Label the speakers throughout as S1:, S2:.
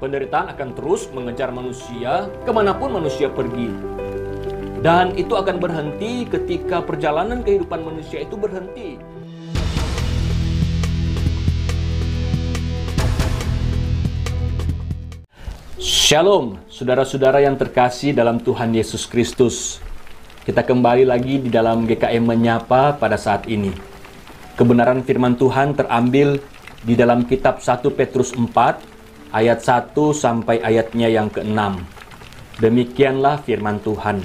S1: Penderitaan akan terus mengejar manusia ke mana pun manusia pergi. Dan itu akan berhenti ketika perjalanan kehidupan manusia itu berhenti. Shalom, saudara-saudara yang terkasih dalam Tuhan Yesus Kristus. Kita kembali lagi di dalam GKM Menyapa pada saat ini. Kebenaran firman Tuhan terambil di dalam kitab 1 Petrus 4 ayat 1 sampai ayatnya yang ke-6. Demikianlah firman Tuhan.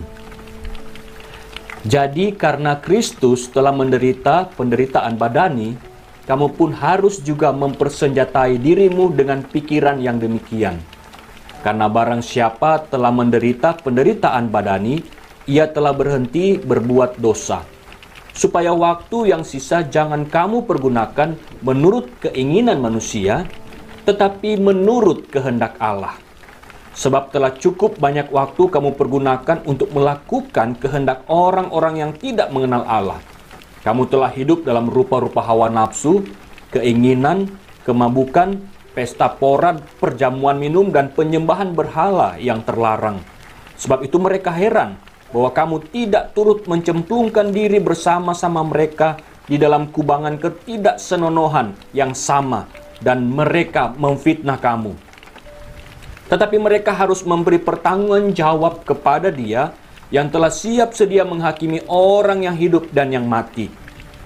S1: Jadi karena Kristus telah menderita penderitaan badani, kamu pun harus juga mempersenjatai dirimu dengan pikiran yang demikian. Karena barang siapa telah menderita penderitaan badani, ia telah berhenti berbuat dosa. Supaya waktu yang sisa jangan kamu pergunakan menurut keinginan manusia, tetapi menurut kehendak Allah. Sebab telah cukup banyak waktu kamu pergunakan untuk melakukan kehendak orang-orang yang tidak mengenal Allah. Kamu telah hidup dalam rupa-rupa hawa nafsu, keinginan, kemabukan, pesta pora, perjamuan minum, dan penyembahan berhala yang terlarang. Sebab itu mereka heran bahwa kamu tidak turut mencemplungkan diri bersama-sama mereka di dalam kubangan ketidaksenonohan yang sama dan mereka memfitnah kamu. Tetapi mereka harus memberi pertanggung jawab kepada dia yang telah siap sedia menghakimi orang yang hidup dan yang mati.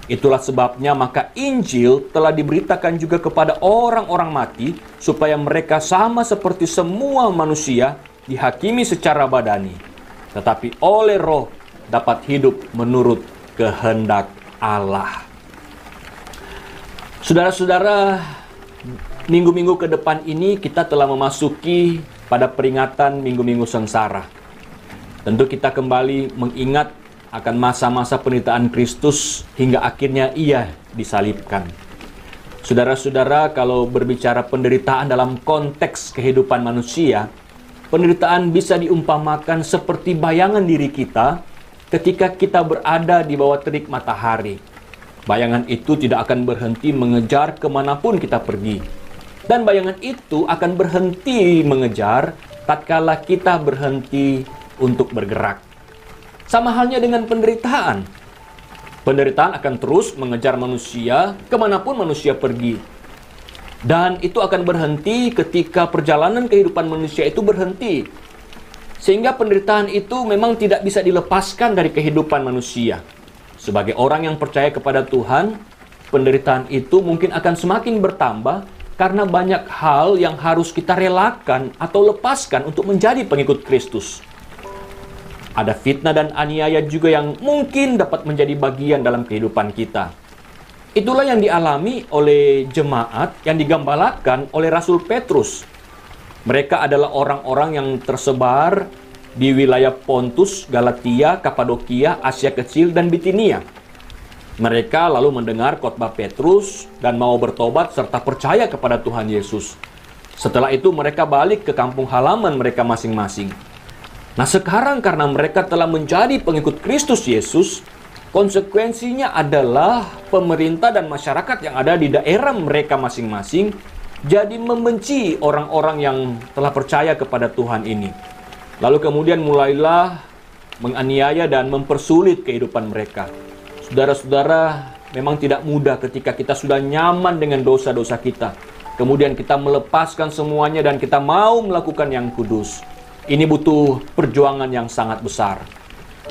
S1: Itulah sebabnya maka Injil telah diberitakan juga kepada orang-orang mati supaya mereka sama seperti semua manusia dihakimi secara badani. Tetapi oleh roh dapat hidup menurut kehendak Allah. Saudara-saudara, Minggu-minggu ke depan ini kita telah memasuki pada peringatan minggu-minggu sengsara. Tentu kita kembali mengingat akan masa-masa penderitaan Kristus hingga akhirnya ia disalibkan. Saudara-saudara, kalau berbicara penderitaan dalam konteks kehidupan manusia, penderitaan bisa diumpamakan seperti bayangan diri kita ketika kita berada di bawah terik matahari. Bayangan itu tidak akan berhenti mengejar ke mana pun kita pergi dan bayangan itu akan berhenti mengejar tatkala kita berhenti untuk bergerak. Sama halnya dengan penderitaan. Penderitaan akan terus mengejar manusia ke mana pun manusia pergi. Dan itu akan berhenti ketika perjalanan kehidupan manusia itu berhenti. Sehingga penderitaan itu memang tidak bisa dilepaskan dari kehidupan manusia. Sebagai orang yang percaya kepada Tuhan, penderitaan itu mungkin akan semakin bertambah karena banyak hal yang harus kita relakan atau lepaskan untuk menjadi pengikut Kristus. Ada fitnah dan aniaya juga yang mungkin dapat menjadi bagian dalam kehidupan kita. Itulah yang dialami oleh jemaat yang digambalakan oleh Rasul Petrus. Mereka adalah orang-orang yang tersebar di wilayah Pontus, Galatia, Kapadokia, Asia Kecil, dan Bitinia mereka lalu mendengar khotbah Petrus dan mau bertobat serta percaya kepada Tuhan Yesus. Setelah itu mereka balik ke kampung halaman mereka masing-masing. Nah sekarang karena mereka telah menjadi pengikut Kristus Yesus, konsekuensinya adalah pemerintah dan masyarakat yang ada di daerah mereka masing-masing jadi membenci orang-orang yang telah percaya kepada Tuhan ini. Lalu kemudian mulailah menganiaya dan mempersulit kehidupan mereka. Saudara-saudara, memang tidak mudah ketika kita sudah nyaman dengan dosa-dosa kita. Kemudian kita melepaskan semuanya dan kita mau melakukan yang kudus. Ini butuh perjuangan yang sangat besar.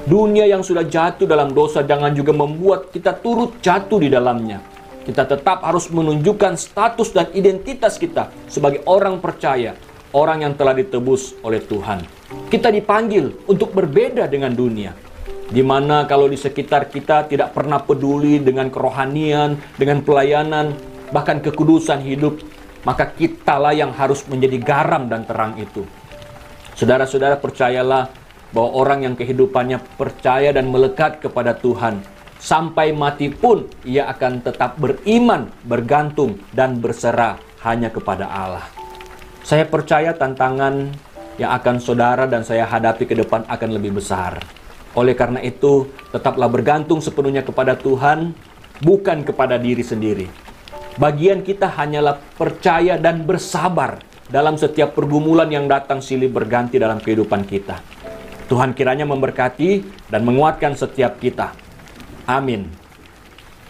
S1: Dunia yang sudah jatuh dalam dosa jangan juga membuat kita turut jatuh di dalamnya. Kita tetap harus menunjukkan status dan identitas kita sebagai orang percaya, orang yang telah ditebus oleh Tuhan. Kita dipanggil untuk berbeda dengan dunia di mana kalau di sekitar kita tidak pernah peduli dengan kerohanian, dengan pelayanan, bahkan kekudusan hidup, maka kitalah yang harus menjadi garam dan terang itu. Saudara-saudara percayalah bahwa orang yang kehidupannya percaya dan melekat kepada Tuhan, sampai mati pun ia akan tetap beriman, bergantung, dan berserah hanya kepada Allah. Saya percaya tantangan yang akan saudara dan saya hadapi ke depan akan lebih besar. Oleh karena itu, tetaplah bergantung sepenuhnya kepada Tuhan, bukan kepada diri sendiri. Bagian kita hanyalah percaya dan bersabar dalam setiap pergumulan yang datang silih berganti dalam kehidupan kita. Tuhan kiranya memberkati dan menguatkan setiap kita. Amin.